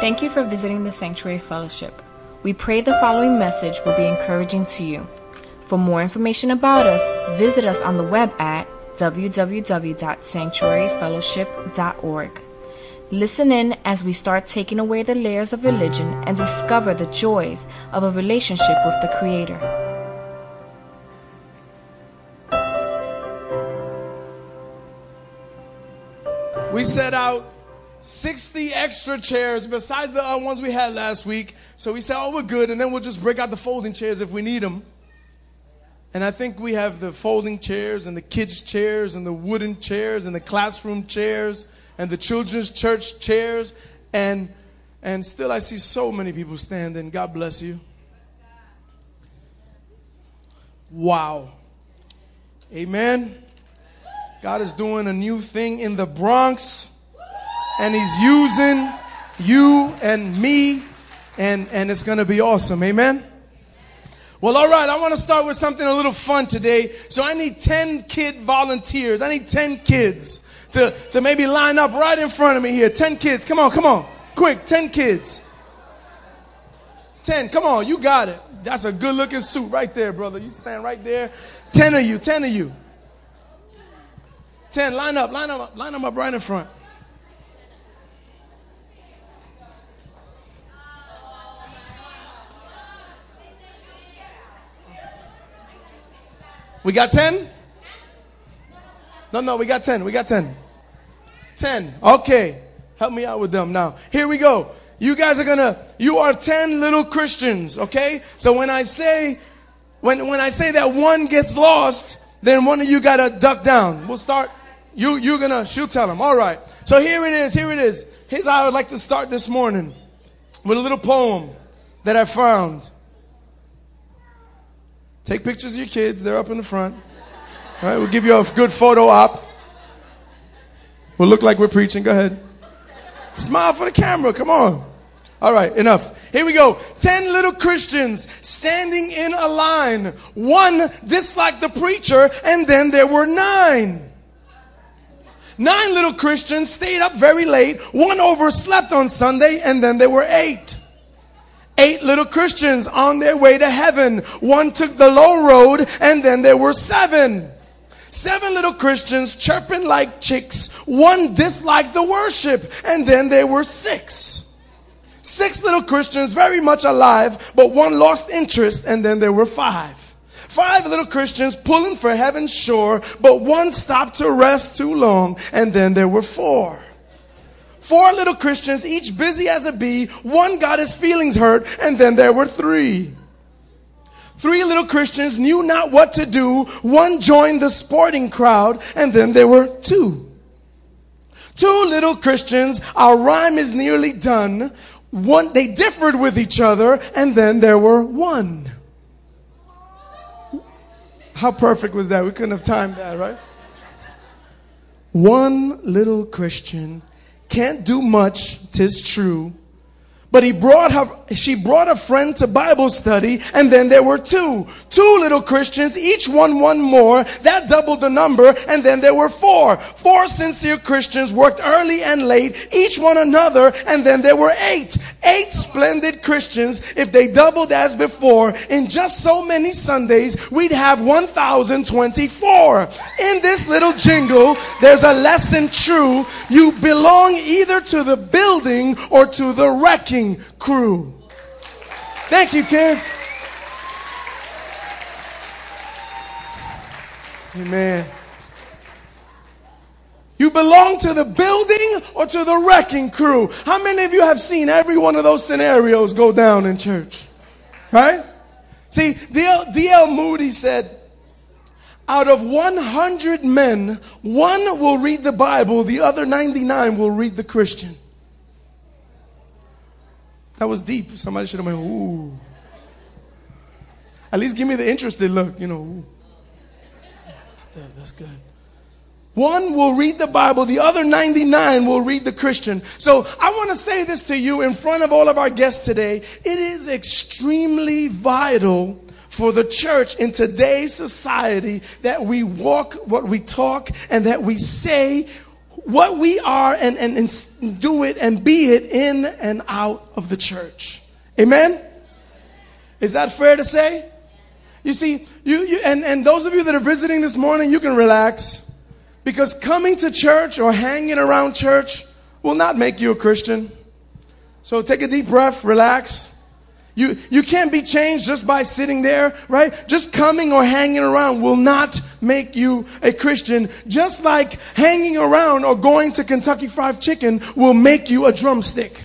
Thank you for visiting the Sanctuary Fellowship. We pray the following message will be encouraging to you. For more information about us, visit us on the web at www.sanctuaryfellowship.org. Listen in as we start taking away the layers of religion and discover the joys of a relationship with the Creator. We set out 60 extra chairs besides the uh, ones we had last week. So we said, oh, we're good. And then we'll just break out the folding chairs if we need them. And I think we have the folding chairs and the kids' chairs and the wooden chairs and the classroom chairs and the children's church chairs. And, and still, I see so many people standing. God bless you. Wow. Amen. God is doing a new thing in the Bronx, and He's using you and me, and, and it's going to be awesome. Amen. Well, all right, I want to start with something a little fun today. So I need 10 kid volunteers. I need 10 kids to, to maybe line up right in front of me here. 10 kids. Come on, come on. Quick, 10 kids. 10. Come on, you got it. That's a good looking suit right there, brother. You stand right there. 10 of you, 10 of you. 10, line up, line up, line them up right in front. We got 10? No, no, we got 10. We got 10. 10. Okay. Help me out with them now. Here we go. You guys are gonna, you are 10 little Christians, okay? So when I say, when, when I say that one gets lost, then one of you gotta duck down. We'll start, you, you're gonna, she'll tell them. Alright. So here it is, here it is. Here's how I would like to start this morning. With a little poem that I found. Take pictures of your kids, they're up in the front. All right, we'll give you a good photo op. We'll look like we're preaching. Go ahead. Smile for the camera. Come on. All right, enough. Here we go. Ten little Christians standing in a line. One disliked the preacher, and then there were nine. Nine little Christians stayed up very late. One overslept on Sunday, and then there were eight. Eight little Christians on their way to heaven. One took the low road, and then there were seven. Seven little Christians chirping like chicks. One disliked the worship, and then there were six. Six little Christians very much alive, but one lost interest, and then there were five. Five little Christians pulling for heaven's shore, but one stopped to rest too long, and then there were four. Four little Christians, each busy as a bee. One got his feelings hurt, and then there were three. Three little Christians knew not what to do. One joined the sporting crowd, and then there were two. Two little Christians, our rhyme is nearly done. One, they differed with each other, and then there were one. How perfect was that? We couldn't have timed that, right? One little Christian can't do much, tis true, but he brought her, she brought a friend to Bible study, and then there were two. Two little Christians, each one one more. That doubled the number, and then there were four. Four sincere Christians worked early and late, each one another, and then there were eight. Eight splendid Christians, if they doubled as before, in just so many Sundays, we'd have 1,024. In this little jingle, there's a lesson true. You belong either to the building or to the wrecking crew. Thank you, kids. Amen. You belong to the building or to the wrecking crew. How many of you have seen every one of those scenarios go down in church? Right? See, D.L. Moody said, out of 100 men, one will read the Bible, the other 99 will read the Christian. That was deep. Somebody should have went, ooh. At least give me the interested look, you know. Good. That's good. One will read the Bible, the other 99 will read the Christian. So I want to say this to you in front of all of our guests today. It is extremely vital for the church in today's society that we walk what we talk and that we say what we are and, and, and do it and be it in and out of the church. Amen? Is that fair to say? You see, you, you and, and those of you that are visiting this morning, you can relax. Because coming to church or hanging around church will not make you a Christian. So take a deep breath, relax. You, you can't be changed just by sitting there, right? Just coming or hanging around will not make you a Christian. Just like hanging around or going to Kentucky Fried Chicken will make you a drumstick.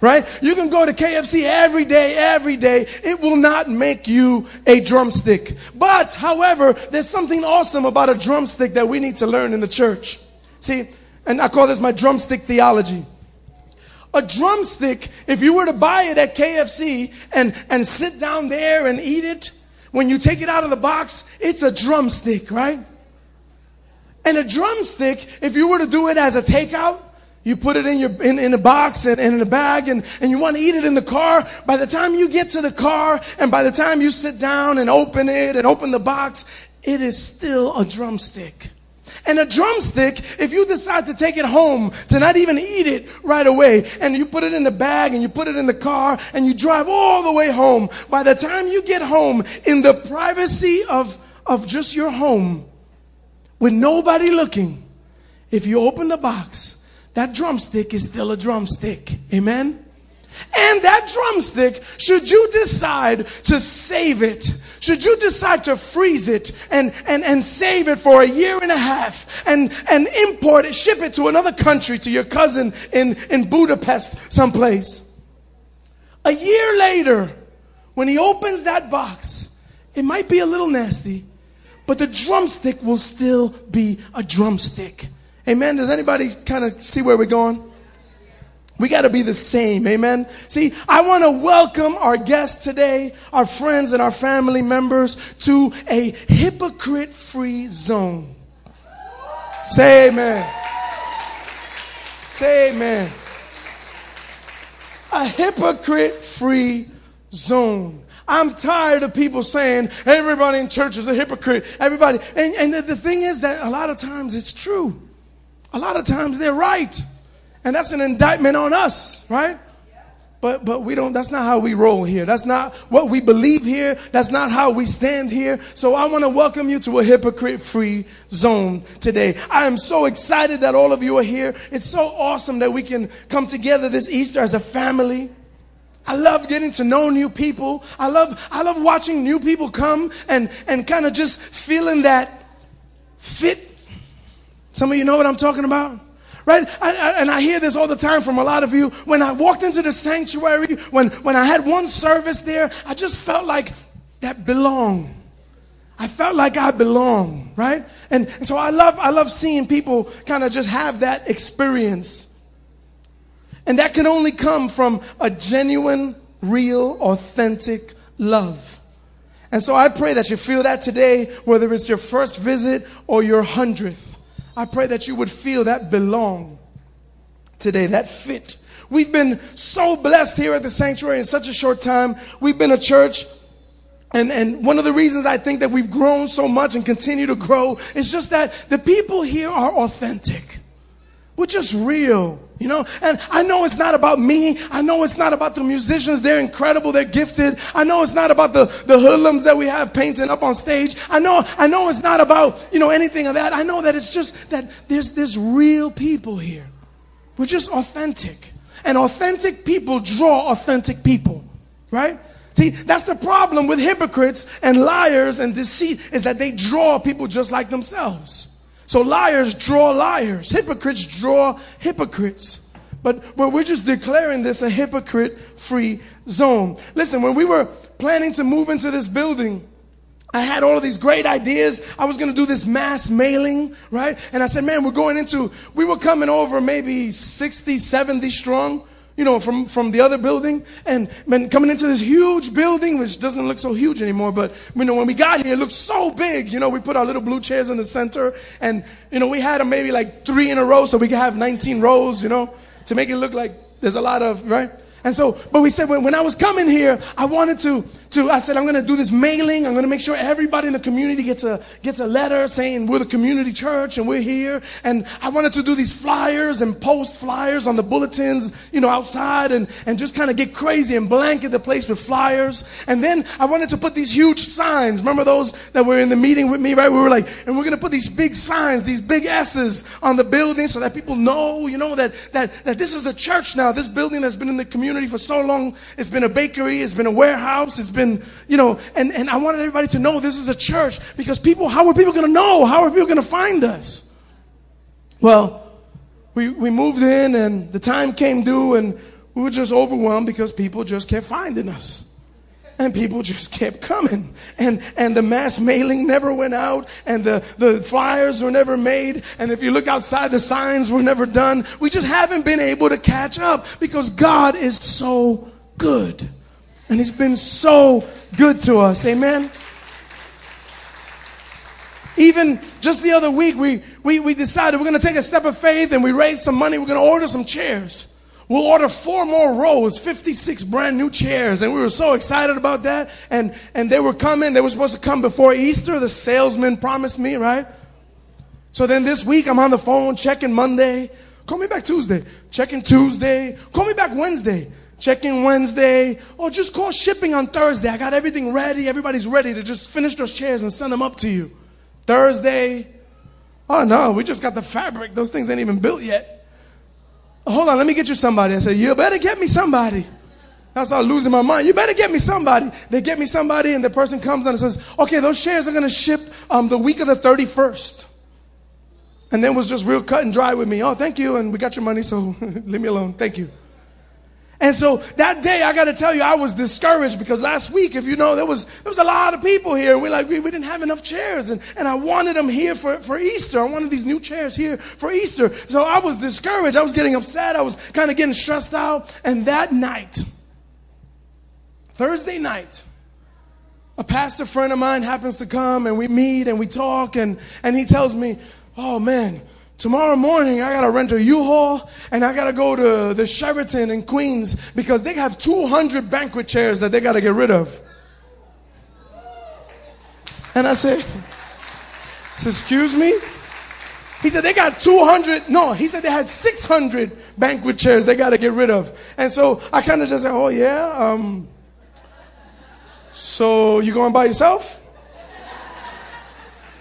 Right? You can go to KFC every day, every day. It will not make you a drumstick. But, however, there's something awesome about a drumstick that we need to learn in the church. See, and I call this my drumstick theology. A drumstick, if you were to buy it at KFC and, and sit down there and eat it, when you take it out of the box, it's a drumstick, right? And a drumstick, if you were to do it as a takeout, you put it in your in, in a box and, and in a bag and, and you want to eat it in the car. By the time you get to the car and by the time you sit down and open it and open the box, it is still a drumstick. And a drumstick, if you decide to take it home, to not even eat it right away, and you put it in the bag and you put it in the car and you drive all the way home, by the time you get home in the privacy of, of just your home, with nobody looking, if you open the box, that drumstick is still a drumstick. Amen? And that drumstick, should you decide to save it, should you decide to freeze it and, and, and save it for a year and a half and, and import it, ship it to another country, to your cousin in, in Budapest someplace. A year later, when he opens that box, it might be a little nasty, but the drumstick will still be a drumstick. Amen. Does anybody kind of see where we're going? We got to be the same. Amen. See, I want to welcome our guests today, our friends and our family members to a hypocrite free zone. Say amen. Say amen. A hypocrite free zone. I'm tired of people saying everybody in church is a hypocrite. Everybody. And, and the, the thing is that a lot of times it's true. A lot of times they're right. And that's an indictment on us, right? But, but we don't, that's not how we roll here. That's not what we believe here. That's not how we stand here. So I want to welcome you to a hypocrite free zone today. I am so excited that all of you are here. It's so awesome that we can come together this Easter as a family. I love getting to know new people. I love, I love watching new people come and, and kind of just feeling that fit some of you know what I'm talking about? Right? I, I, and I hear this all the time from a lot of you. When I walked into the sanctuary, when, when I had one service there, I just felt like that belong. I felt like I belong, right? And, and so I love, I love seeing people kind of just have that experience. And that can only come from a genuine, real, authentic love. And so I pray that you feel that today, whether it's your first visit or your hundredth. I pray that you would feel that belong today, that fit. We've been so blessed here at the sanctuary in such a short time. We've been a church and, and one of the reasons I think that we've grown so much and continue to grow is just that the people here are authentic. We're just real, you know? And I know it's not about me. I know it's not about the musicians. They're incredible. They're gifted. I know it's not about the, the hoodlums that we have painting up on stage. I know, I know it's not about, you know, anything of that. I know that it's just that there's, there's real people here. We're just authentic. And authentic people draw authentic people, right? See, that's the problem with hypocrites and liars and deceit is that they draw people just like themselves. So liars draw liars, hypocrites draw hypocrites. But, but we're just declaring this a hypocrite free zone. Listen, when we were planning to move into this building, I had all of these great ideas. I was going to do this mass mailing, right? And I said, man, we're going into, we were coming over maybe 60, 70 strong you know, from, from the other building and man, coming into this huge building, which doesn't look so huge anymore. But, you know, when we got here, it looked so big. You know, we put our little blue chairs in the center and, you know, we had them maybe like three in a row so we could have 19 rows, you know, to make it look like there's a lot of, right? And so, but we said when, when I was coming here, I wanted to, to, I said, I'm going to do this mailing. I'm going to make sure everybody in the community gets a, gets a letter saying we're the community church and we're here. And I wanted to do these flyers and post flyers on the bulletins, you know, outside and, and just kind of get crazy and blanket the place with flyers. And then I wanted to put these huge signs. Remember those that were in the meeting with me, right? We were like, and we're going to put these big signs, these big S's on the building so that people know, you know, that, that, that this is a church now. This building has been in the community community for so long. It's been a bakery, it's been a warehouse, it's been, you know, and, and I wanted everybody to know this is a church because people, how are people going to know? How are people going to find us? Well, we, we moved in and the time came due and we were just overwhelmed because people just kept finding us and people just kept coming. And and the mass mailing never went out. And the the flyers were never made. And if you look outside the signs were never done. We just haven't been able to catch up because god is so good. And he's been so good to us. Amen? Even just the other week we we, we decided we're going to take a step of faith and we raised some money. We're going to order some chairs We'll order four more rows, 56 brand new chairs. And we were so excited about that. And, and they were coming. They were supposed to come before Easter. The salesman promised me, right? So then this week I'm on the phone checking Monday. Call me back Tuesday. Checking Tuesday. Call me back Wednesday. Checking Wednesday. Or just call shipping on Thursday. I got everything ready. Everybody's ready to just finish those chairs and send them up to you. Thursday. Oh no, we just got the fabric. Those things ain't even built yet. Hold on, let me get you somebody. I said, You better get me somebody. I started losing my mind. You better get me somebody. They get me somebody, and the person comes and says, Okay, those shares are going to ship um, the week of the 31st. And then was just real cut and dry with me. Oh, thank you. And we got your money, so leave me alone. Thank you. And so that day, I got to tell you, I was discouraged because last week, if you know, there was, there was a lot of people here and we like, we, we didn't have enough chairs and, and I wanted them here for, for Easter. I wanted these new chairs here for Easter. So I was discouraged. I was getting upset. I was kind of getting stressed out. And that night, Thursday night, a pastor friend of mine happens to come and we meet and we talk and, and he tells me, Oh man, Tomorrow morning, I gotta rent a U-Haul and I gotta go to the Sheraton in Queens because they have 200 banquet chairs that they gotta get rid of. And I said, excuse me? He said they got 200. No, he said they had 600 banquet chairs they got to get rid of. And so I kind of just said, oh yeah, um, so you going by yourself?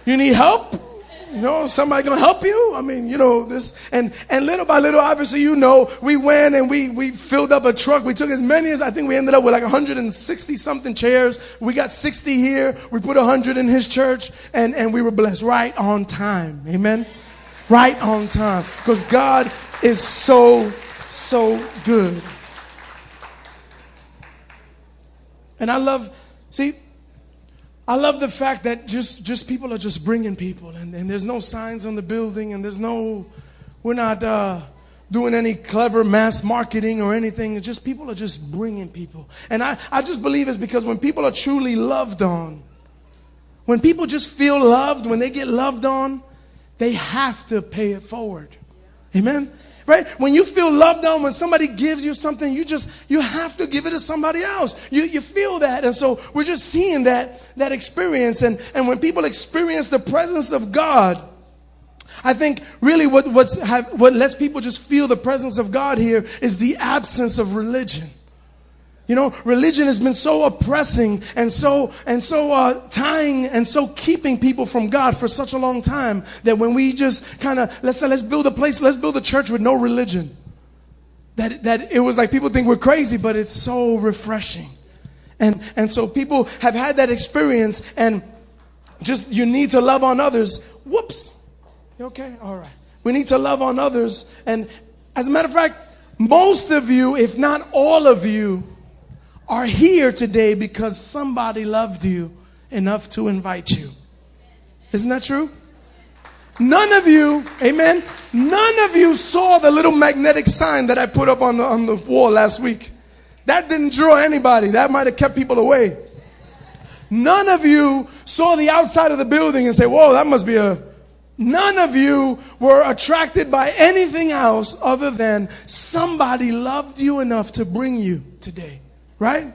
You need help? You know, somebody gonna help you? I mean, you know, this and and little by little, obviously, you know, we went and we we filled up a truck. We took as many as I think we ended up with like 160 something chairs. We got 60 here. We put 100 in his church, and and we were blessed right on time. Amen. Right on time, because God is so so good. And I love, see, I love the fact that just, just people are just bringing people, and, and there's no signs on the building, and there's no, we're not uh, doing any clever mass marketing or anything. It's just people are just bringing people. And I, I just believe it's because when people are truly loved on, when people just feel loved, when they get loved on, they have to pay it forward. Amen? Right? When you feel loved on, when somebody gives you something, you just, you have to give it to somebody else. You, you feel that. And so we're just seeing that, that experience. And, and when people experience the presence of God, I think really what, what's have, what lets people just feel the presence of God here is the absence of religion. You know, religion has been so oppressing and so and so uh, tying and so keeping people from God for such a long time that when we just kind of let's say let's build a place, let's build a church with no religion. That that it was like people think we're crazy, but it's so refreshing. And and so people have had that experience and just you need to love on others. Whoops. You okay? All right. We need to love on others. And as a matter of fact, most of you, if not all of you, are here today because somebody loved you enough to invite you. Isn't that true? None of you, amen, none of you saw the little magnetic sign that I put up on the, on the wall last week. That didn't draw anybody. That might have kept people away. None of you saw the outside of the building and say, whoa, that must be a, None of you were attracted by anything else other than somebody loved you enough to bring you today, right?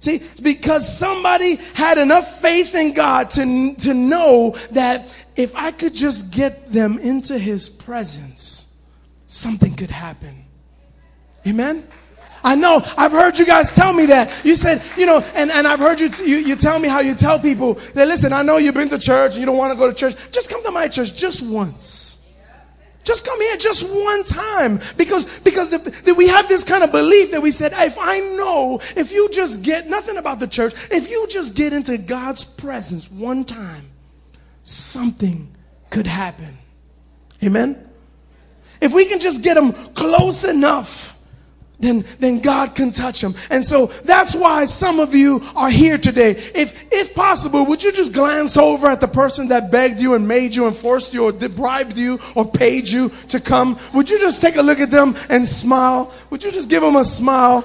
See, it's because somebody had enough faith in God to, to know that if I could just get them into His presence, something could happen. Amen? I know. I've heard you guys tell me that. You said, you know, and, and I've heard you, t- you, you tell me how you tell people that, listen, I know you've been to church and you don't want to go to church. Just come to my church just once. Just come here just one time because because the, the, we have this kind of belief that we said if I know if you just get nothing about the church if you just get into God's presence one time something could happen. Amen? If we can just get them close enough then, then God can touch them. And so that's why some of you are here today. If, if possible, would you just glance over at the person that begged you and made you and forced you or bribed you or paid you to come? Would you just take a look at them and smile? Would you just give them a smile?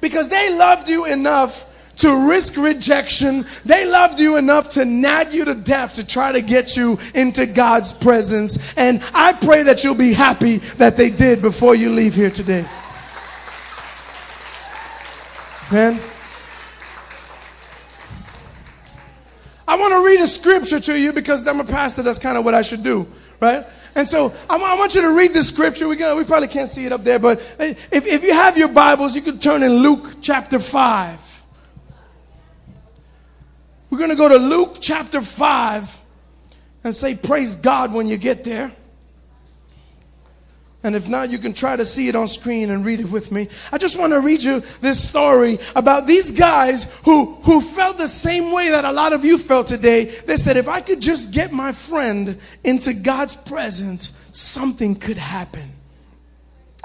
Because they loved you enough to risk rejection. They loved you enough to nag you to death to try to get you into God's presence. And I pray that you'll be happy that they did before you leave here today. Man. I want to read a scripture to you because I'm a pastor. That's kind of what I should do, right? And so I, want you to read the scripture. We, we probably can't see it up there, but if, if you have your Bibles, you can turn in Luke chapter 5. We're going to go to Luke chapter 5 and say, Praise God when you get there. And if not, you can try to see it on screen and read it with me. I just want to read you this story about these guys who, who felt the same way that a lot of you felt today. They said, if I could just get my friend into God's presence, something could happen.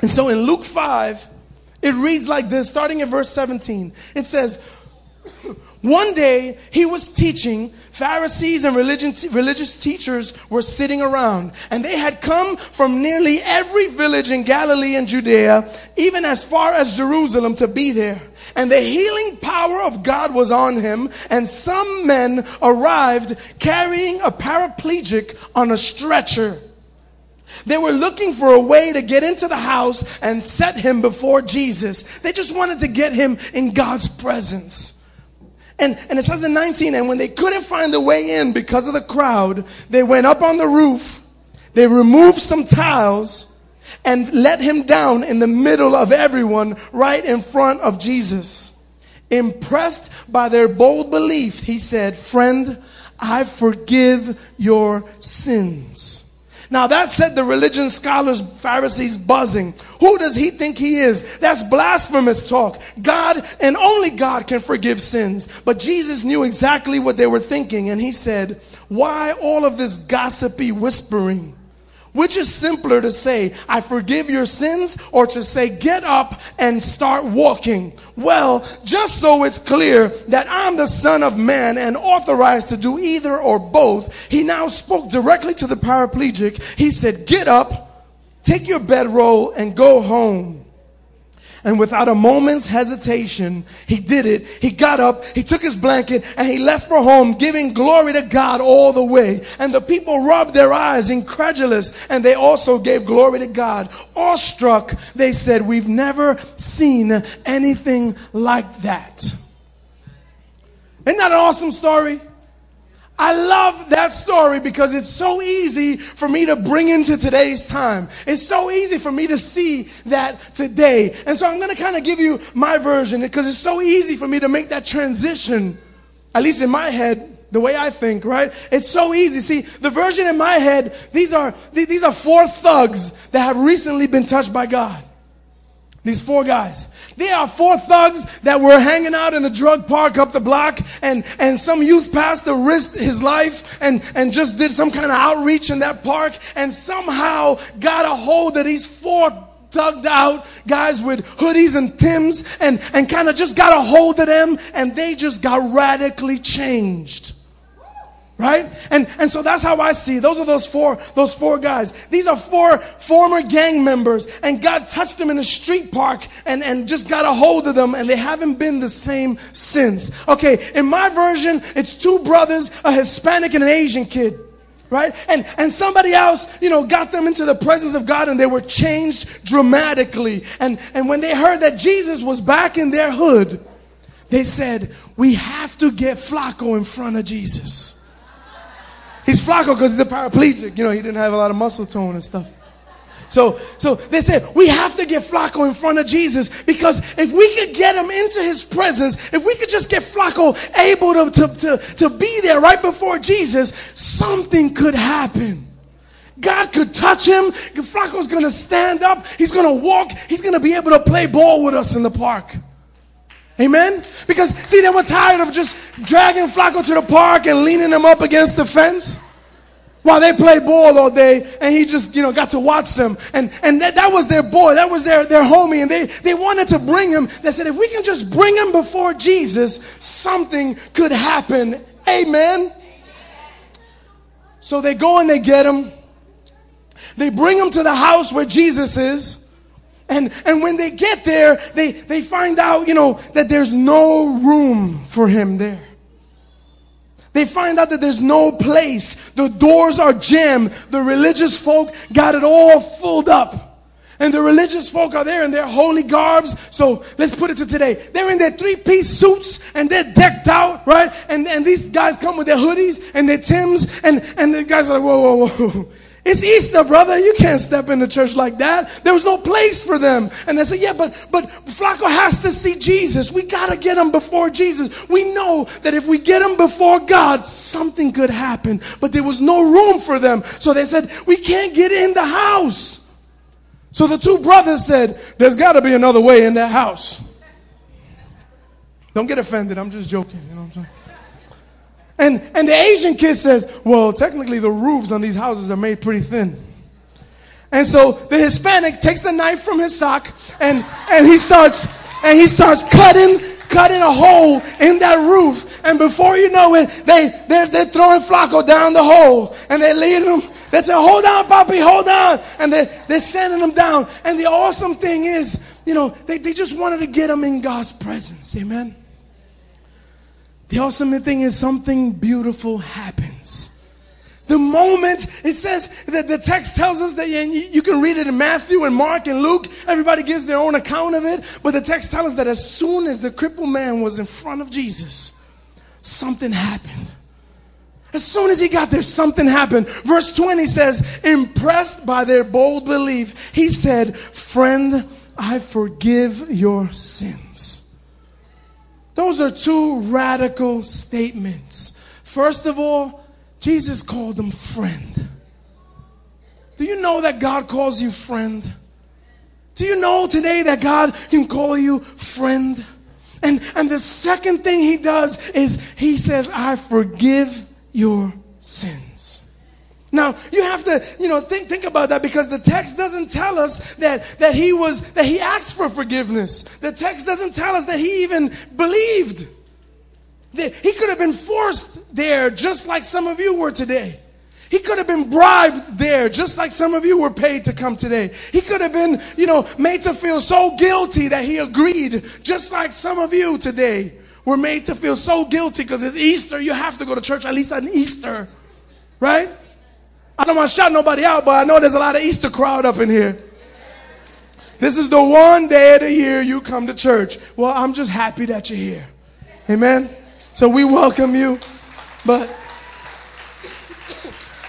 And so in Luke 5, it reads like this, starting at verse 17. It says, one day he was teaching, Pharisees and religion, religious teachers were sitting around, and they had come from nearly every village in Galilee and Judea, even as far as Jerusalem to be there. And the healing power of God was on him, and some men arrived carrying a paraplegic on a stretcher. They were looking for a way to get into the house and set him before Jesus. They just wanted to get him in God's presence. And, and it says in 19, and when they couldn't find the way in because of the crowd, they went up on the roof, they removed some tiles, and let him down in the middle of everyone right in front of Jesus. Impressed by their bold belief, he said, Friend, I forgive your sins. Now that set the religion scholars, Pharisees buzzing. Who does he think he is? That's blasphemous talk. God and only God can forgive sins. But Jesus knew exactly what they were thinking and he said, why all of this gossipy whispering? Which is simpler to say, I forgive your sins, or to say, get up and start walking? Well, just so it's clear that I'm the Son of Man and authorized to do either or both, he now spoke directly to the paraplegic. He said, get up, take your bedroll, and go home. And without a moment's hesitation, he did it. He got up, he took his blanket, and he left for home, giving glory to God all the way. And the people rubbed their eyes, incredulous, and they also gave glory to God. Awestruck, they said, We've never seen anything like that. Isn't that an awesome story? I love that story because it's so easy for me to bring into today's time. It's so easy for me to see that today. And so I'm going to kind of give you my version because it's so easy for me to make that transition, at least in my head, the way I think, right? It's so easy. See, the version in my head, these are, these are four thugs that have recently been touched by God. These four guys. They are four thugs that were hanging out in a drug park up the block and, and some youth pastor risked his life and, and just did some kind of outreach in that park and somehow got a hold of these four thugged out guys with hoodies and Tims and, and kind of just got a hold of them and they just got radically changed. Right? And, and so that's how I see. Those are those four, those four guys. These are four former gang members and God touched them in a street park and, and just got a hold of them and they haven't been the same since. Okay. In my version, it's two brothers, a Hispanic and an Asian kid. Right? And, and somebody else, you know, got them into the presence of God and they were changed dramatically. And, and when they heard that Jesus was back in their hood, they said, we have to get Flaco in front of Jesus. He's flaco because he's a paraplegic. You know, he didn't have a lot of muscle tone and stuff. So, so they said, we have to get Flaco in front of Jesus because if we could get him into his presence, if we could just get Flaco able to, to, to, to be there right before Jesus, something could happen. God could touch him. Flaco's going to stand up. He's going to walk. He's going to be able to play ball with us in the park. Amen? Because, see, they were tired of just dragging Flaco to the park and leaning him up against the fence while they played ball all day and he just, you know, got to watch them. And, and that, that was their boy. That was their, their homie. And they, they wanted to bring him. They said, if we can just bring him before Jesus, something could happen. Amen? So they go and they get him. They bring him to the house where Jesus is. And, and when they get there, they, they find out, you know, that there's no room for him there. They find out that there's no place. The doors are jammed. The religious folk got it all filled up. And the religious folk are there in their holy garbs. So let's put it to today. They're in their three piece suits and they're decked out, right? And, and these guys come with their hoodies and their Tims and, and the guys are like, whoa, whoa, whoa. It's Easter, brother. You can't step into church like that. There was no place for them. And they said, yeah, but, but Flaco has to see Jesus. We got to get him before Jesus. We know that if we get him before God, something could happen. But there was no room for them. So they said, we can't get in the house. So the two brothers said, there's got to be another way in that house. Don't get offended. I'm just joking. You know what I'm saying? And, and the Asian kid says, well, technically the roofs on these houses are made pretty thin. And so the Hispanic takes the knife from his sock and, and he starts, and he starts cutting, cutting a hole in that roof. And before you know it, they, they're, they're throwing Flaco down the hole and they're leading him. They say, hold on, Poppy, hold on. And they, they're sending him down. And the awesome thing is, you know, they, they just wanted to get him in God's presence. Amen. The ultimate thing is something beautiful happens. The moment it says that the text tells us that you can read it in Matthew and Mark and Luke, everybody gives their own account of it, but the text tells us that as soon as the crippled man was in front of Jesus, something happened. As soon as he got there, something happened. Verse 20 says, impressed by their bold belief, he said, Friend, I forgive your sins. Those are two radical statements. First of all, Jesus called them friend. Do you know that God calls you friend? Do you know today that God can call you friend? And, and the second thing he does is he says, I forgive your sin. Now, you have to, you know, think, think about that because the text doesn't tell us that, that he was, that he asked for forgiveness. The text doesn't tell us that he even believed. That he could have been forced there just like some of you were today. He could have been bribed there, just like some of you were paid to come today. He could have been, you know, made to feel so guilty that he agreed, just like some of you today were made to feel so guilty because it's Easter. You have to go to church at least on Easter, right? I don't want to shout nobody out, but I know there's a lot of Easter crowd up in here. This is the one day of the year you come to church. Well, I'm just happy that you're here. Amen. So we welcome you. But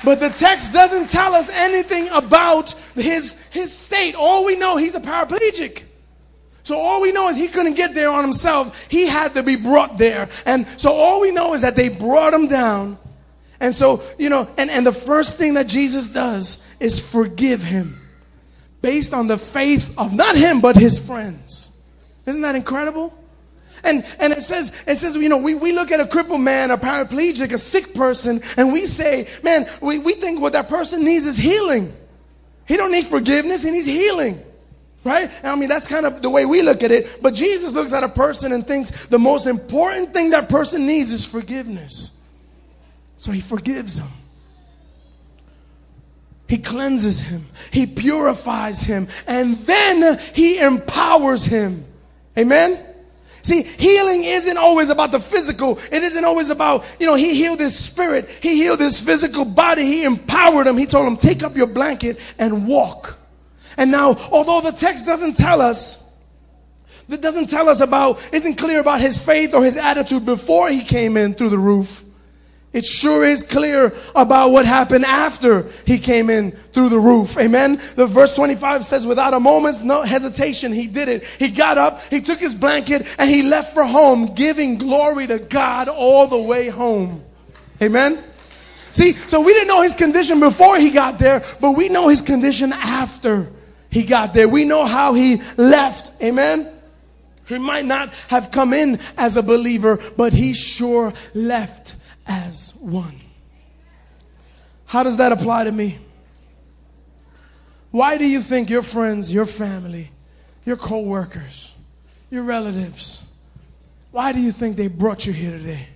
but the text doesn't tell us anything about his his state. All we know he's a paraplegic. So all we know is he couldn't get there on himself. He had to be brought there. And so all we know is that they brought him down and so, you know, and, and the first thing that Jesus does is forgive him based on the faith of not him, but his friends. Isn't that incredible? And, and it says, it says, you know, we, we look at a crippled man, a paraplegic, a sick person, and we say, man, we, we think what that person needs is healing. He don't need forgiveness, he needs healing. Right? I mean, that's kind of the way we look at it. But Jesus looks at a person and thinks the most important thing that person needs is forgiveness. So he forgives him. He cleanses him. He purifies him. And then he empowers him. Amen? See, healing isn't always about the physical. It isn't always about, you know, he healed his spirit. He healed his physical body. He empowered him. He told him, take up your blanket and walk. And now, although the text doesn't tell us, that doesn't tell us about, isn't clear about his faith or his attitude before he came in through the roof. It sure is clear about what happened after he came in through the roof. Amen. The verse 25 says, without a moment's no hesitation, he did it. He got up, he took his blanket, and he left for home, giving glory to God all the way home. Amen. See, so we didn't know his condition before he got there, but we know his condition after he got there. We know how he left. Amen. He might not have come in as a believer, but he sure left as one. How does that apply to me? Why do you think your friends, your family, your co-workers, your relatives, why do you think they brought you here today?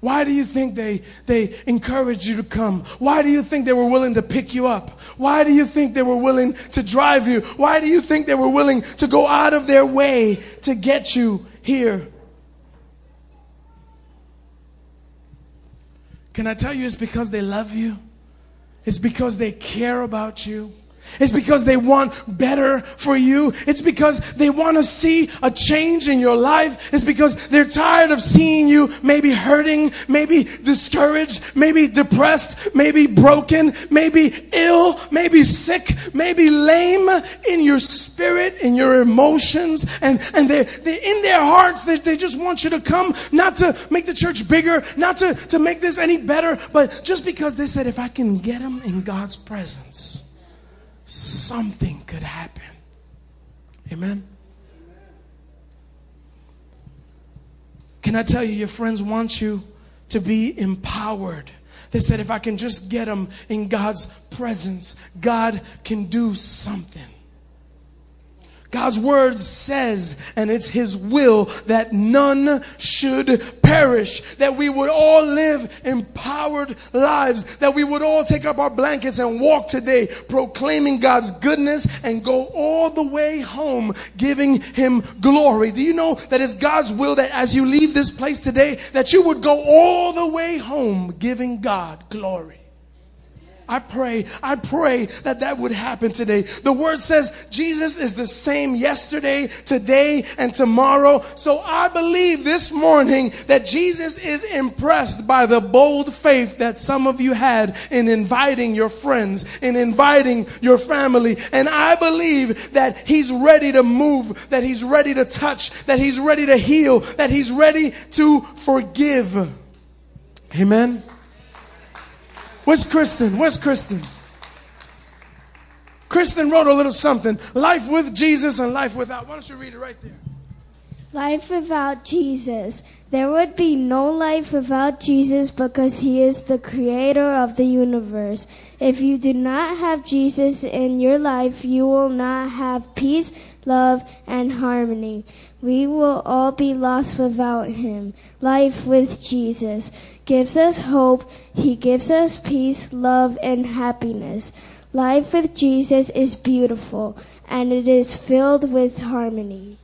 Why do you think they, they encouraged you to come? Why do you think they were willing to pick you up? Why do you think they were willing to drive you? Why do you think they were willing to go out of their way to get you here Can I tell you it's because they love you? It's because they care about you. It's because they want better for you. It's because they want to see a change in your life. It's because they're tired of seeing you maybe hurting, maybe discouraged, maybe depressed, maybe broken, maybe ill, maybe sick, maybe lame in your spirit, in your emotions. And, and they're, they're in their hearts. They, they just want you to come, not to make the church bigger, not to, to make this any better, but just because they said, if I can get them in God's presence something could happen. Amen. Can I tell you, your friends want you to be empowered. They said, if I can just get them in God's presence, God can do something. God's word says, and it's his will that none should perish, that we would all live empowered lives, that we would all take up our blankets and walk today proclaiming God's goodness and go all the way home giving him glory. Do you know that it's God's will that as you leave this place today, that you would go all the way home giving God glory? I pray, I pray that that would happen today. The word says Jesus is the same yesterday, today, and tomorrow. So I believe this morning that Jesus is impressed by the bold faith that some of you had in inviting your friends, in inviting your family. And I believe that he's ready to move, that he's ready to touch, that he's ready to heal, that he's ready to forgive. Amen. Where's Kristen? Where's Kristen? Kristen wrote a little something Life with Jesus and life without. Why don't you read it right there? Life without Jesus. There would be no life without Jesus because he is the creator of the universe. If you do not have Jesus in your life, you will not have peace, love, and harmony. We will all be lost without him. Life with Jesus gives us hope. He gives us peace, love, and happiness. Life with Jesus is beautiful and it is filled with harmony.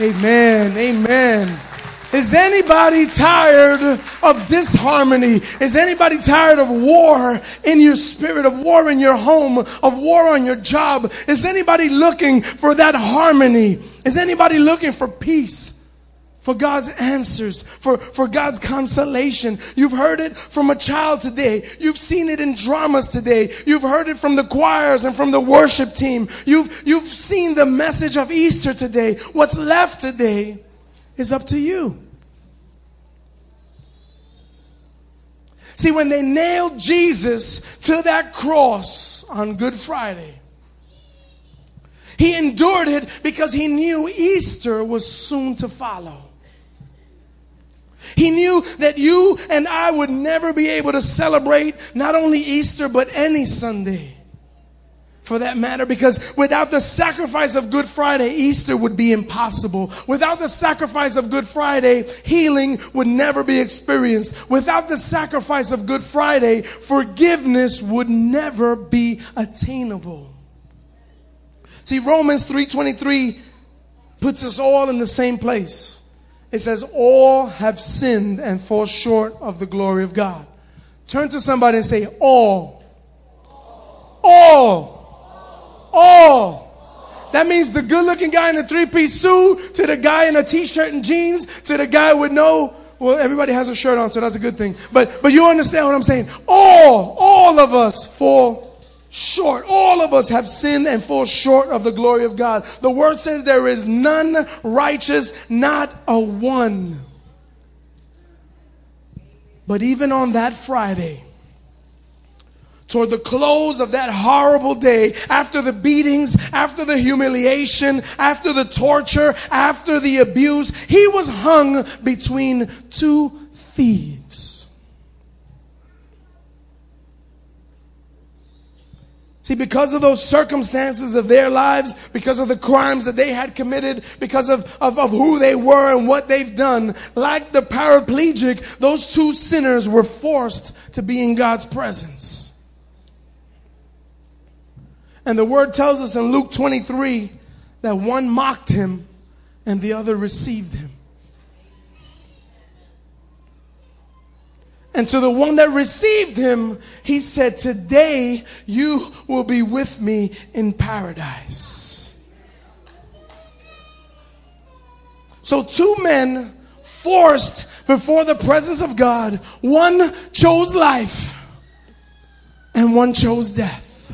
Amen. Amen. Is anybody tired of disharmony? Is anybody tired of war in your spirit, of war in your home, of war on your job? Is anybody looking for that harmony? Is anybody looking for peace? For God's answers, for, for God's consolation. You've heard it from a child today. You've seen it in dramas today. You've heard it from the choirs and from the worship team. You've, you've seen the message of Easter today. What's left today is up to you. See, when they nailed Jesus to that cross on Good Friday, he endured it because he knew Easter was soon to follow. He knew that you and I would never be able to celebrate not only Easter, but any Sunday. for that matter, because without the sacrifice of Good Friday, Easter would be impossible. Without the sacrifice of Good Friday, healing would never be experienced. Without the sacrifice of Good Friday, forgiveness would never be attainable. See, Romans 3.23 puts us all in the same place. It says, all have sinned and fall short of the glory of God. Turn to somebody and say, all. All all. That means the good looking guy in a three piece suit to the guy in a t shirt and jeans to the guy with no, well, everybody has a shirt on, so that's a good thing. But, but you understand what I'm saying? All, all of us fall short. All of us have sinned and fall short of the glory of God. The word says there is none righteous, not a one. But even on that Friday, toward the close of that horrible day, after the beatings, after the humiliation, after the torture, after the abuse, he was hung between two thieves. See, because of those circumstances of their lives, because of the crimes that they had committed, because of, of, of who they were and what they've done, like the paraplegic, those two sinners were forced to be in God's presence. And the word tells us in Luke 23 that one mocked him and the other received him. And to the one that received him, he said, Today you will be with me in paradise. So, two men forced before the presence of God, one chose life and one chose death.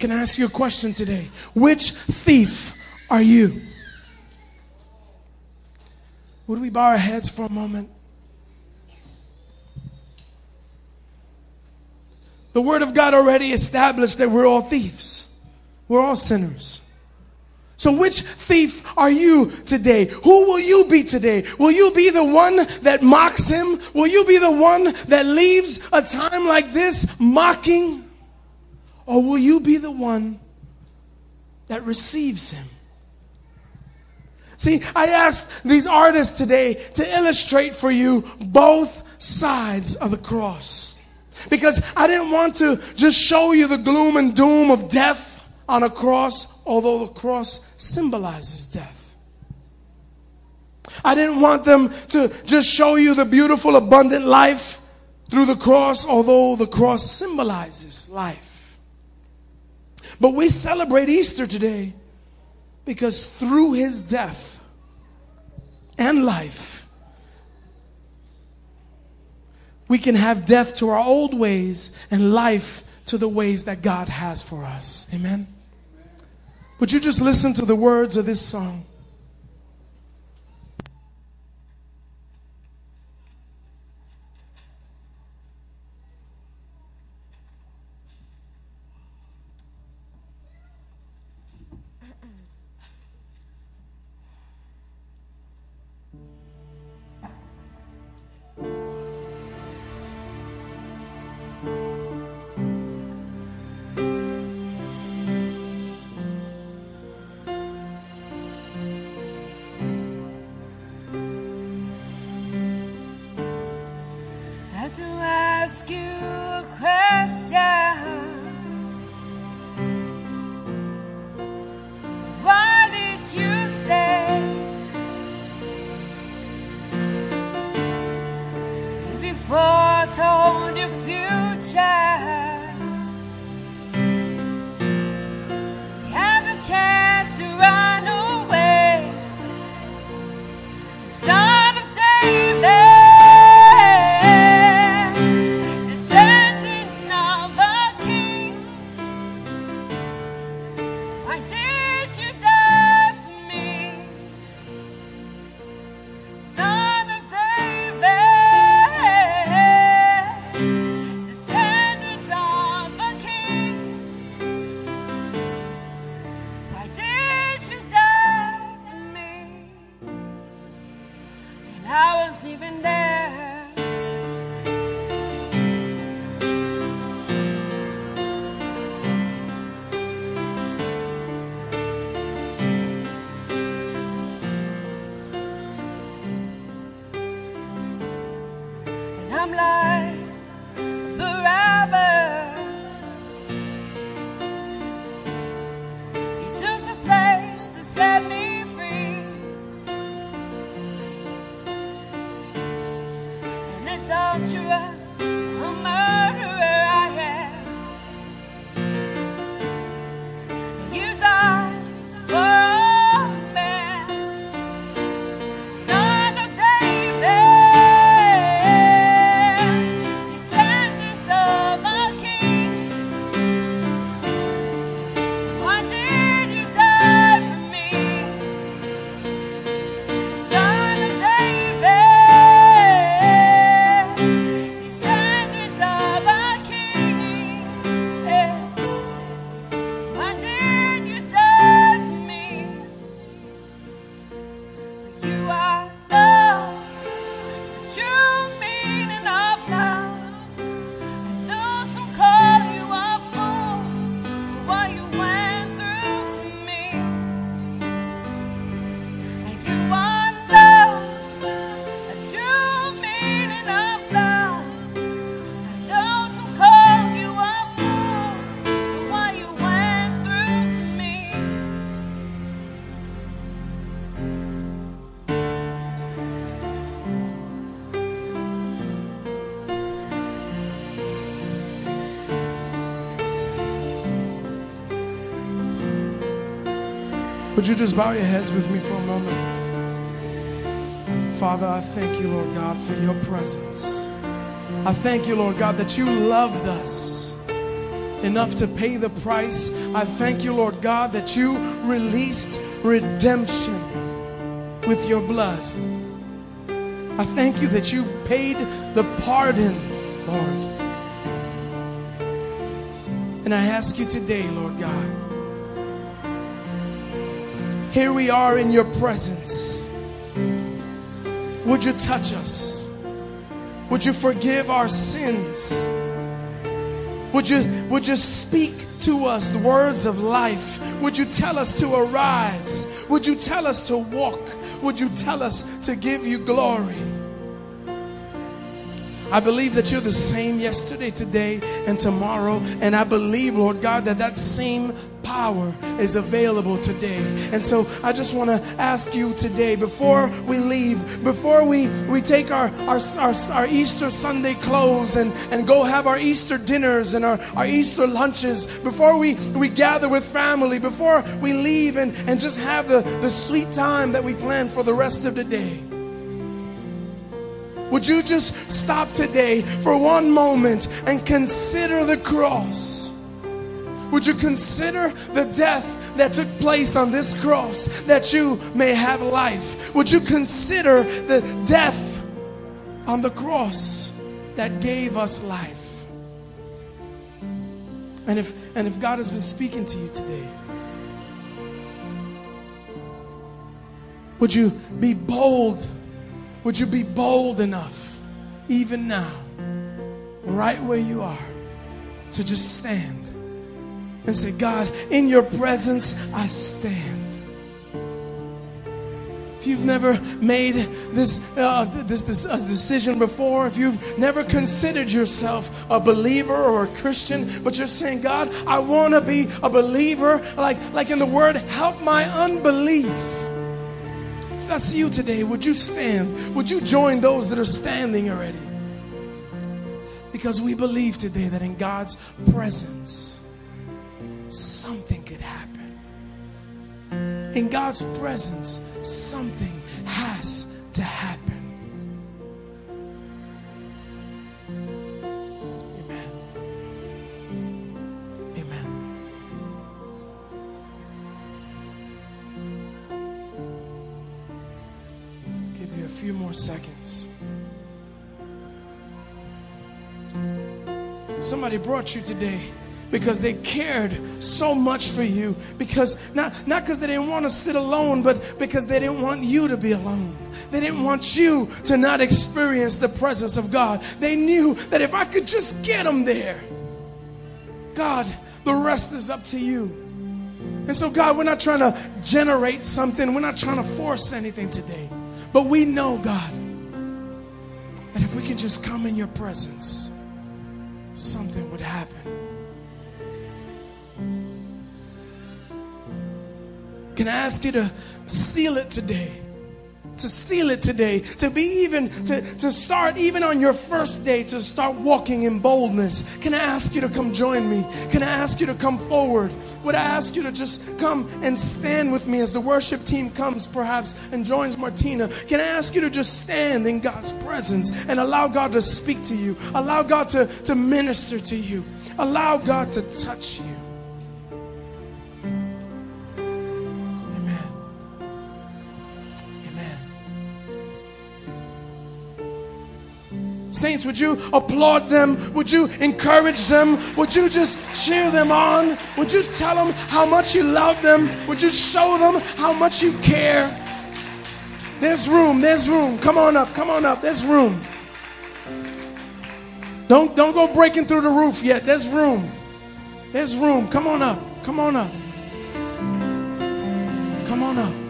Can I ask you a question today? Which thief are you? Would we bow our heads for a moment? The Word of God already established that we're all thieves. We're all sinners. So which thief are you today? Who will you be today? Will you be the one that mocks him? Will you be the one that leaves a time like this mocking? Or will you be the one that receives him? See, I asked these artists today to illustrate for you both sides of the cross. Because I didn't want to just show you the gloom and doom of death on a cross, although the cross symbolizes death. I didn't want them to just show you the beautiful, abundant life through the cross, although the cross symbolizes life. But we celebrate Easter today because through his death and life, we can have death to our old ways and life to the ways that God has for us. Amen. Would you just listen to the words of this song? You just bow your heads with me for a moment? Father, I thank you, Lord God, for your presence. I thank you, Lord God, that you loved us enough to pay the price. I thank you, Lord God, that you released redemption with your blood. I thank you that you paid the pardon, Lord. And I ask you today, Lord God, here we are in your presence. Would you touch us? Would you forgive our sins? Would you, would you speak to us the words of life? Would you tell us to arise? Would you tell us to walk? Would you tell us to give you glory? I believe that you're the same yesterday, today, and tomorrow. And I believe, Lord God, that that same power is available today. And so I just want to ask you today, before we leave, before we, we take our, our, our, our Easter Sunday clothes and, and go have our Easter dinners and our, our Easter lunches, before we, we gather with family, before we leave and, and just have the, the sweet time that we plan for the rest of the day. Would you just stop today for one moment and consider the cross? Would you consider the death that took place on this cross that you may have life? Would you consider the death on the cross that gave us life? And if and if God has been speaking to you today, would you be bold? Would you be bold enough, even now, right where you are, to just stand and say, God, in your presence, I stand. If you've never made this, uh, this, this uh, decision before, if you've never considered yourself a believer or a Christian, but you're saying, God, I want to be a believer, like, like in the word, help my unbelief. If that's you today, would you stand? Would you join those that are standing already? Because we believe today that in God's presence, something could happen. In God's presence, something has to happen. Amen. Amen. Give you a few more seconds. Somebody brought you today because they cared so much for you because not not because they didn't want to sit alone but because they didn't want you to be alone. They didn't want you to not experience the presence of god. They knew that if i could just get them there god the rest is up to you. And so god we're not trying to generate something. We're not trying to force anything today. But we know god that if we can just come in your presence, something would happen. Can I ask you to seal it today? To seal it today, to be even, to, to start even on your first day, to start walking in boldness. Can I ask you to come join me? Can I ask you to come forward? Would I ask you to just come and stand with me as the worship team comes perhaps and joins Martina? Can I ask you to just stand in God's presence and allow God to speak to you? Allow God to, to minister to you? Allow God to touch you? Saints, would you applaud them? Would you encourage them? Would you just cheer them on? Would you tell them how much you love them? Would you show them how much you care? There's room, there's room. Come on up, come on up. There's room. Don't, don't go breaking through the roof yet. There's room. There's room. Come on up. Come on up. Come on up.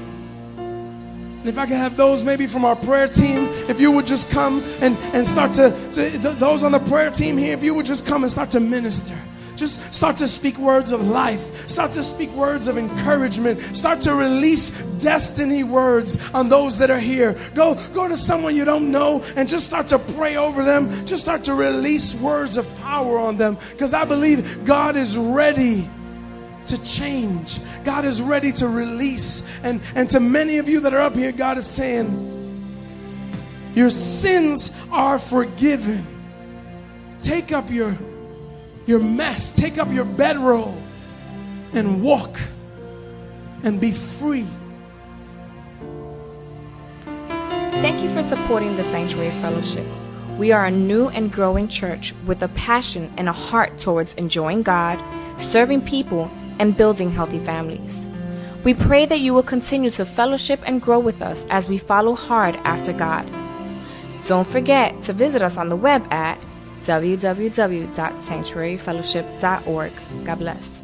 And if I could have those maybe from our prayer team, if you would just come and, and start to, to th- those on the prayer team here, if you would just come and start to minister. Just start to speak words of life. Start to speak words of encouragement. Start to release destiny words on those that are here. Go, go to someone you don't know and just start to pray over them. Just start to release words of power on them. Because I believe God is ready to change. God is ready to release. And, and to many of you that are up here, God is saying, Your sins are forgiven. Take up your, your mess, take up your bedroll, and walk and be free. Thank you for supporting the Sanctuary Fellowship. We are a new and growing church with a passion and a heart towards enjoying God, serving people, and building healthy families. We pray that you will continue to fellowship and grow with us as we follow hard after God. Don't forget to visit us on the web at www.sanctuaryfellowship.org. God bless.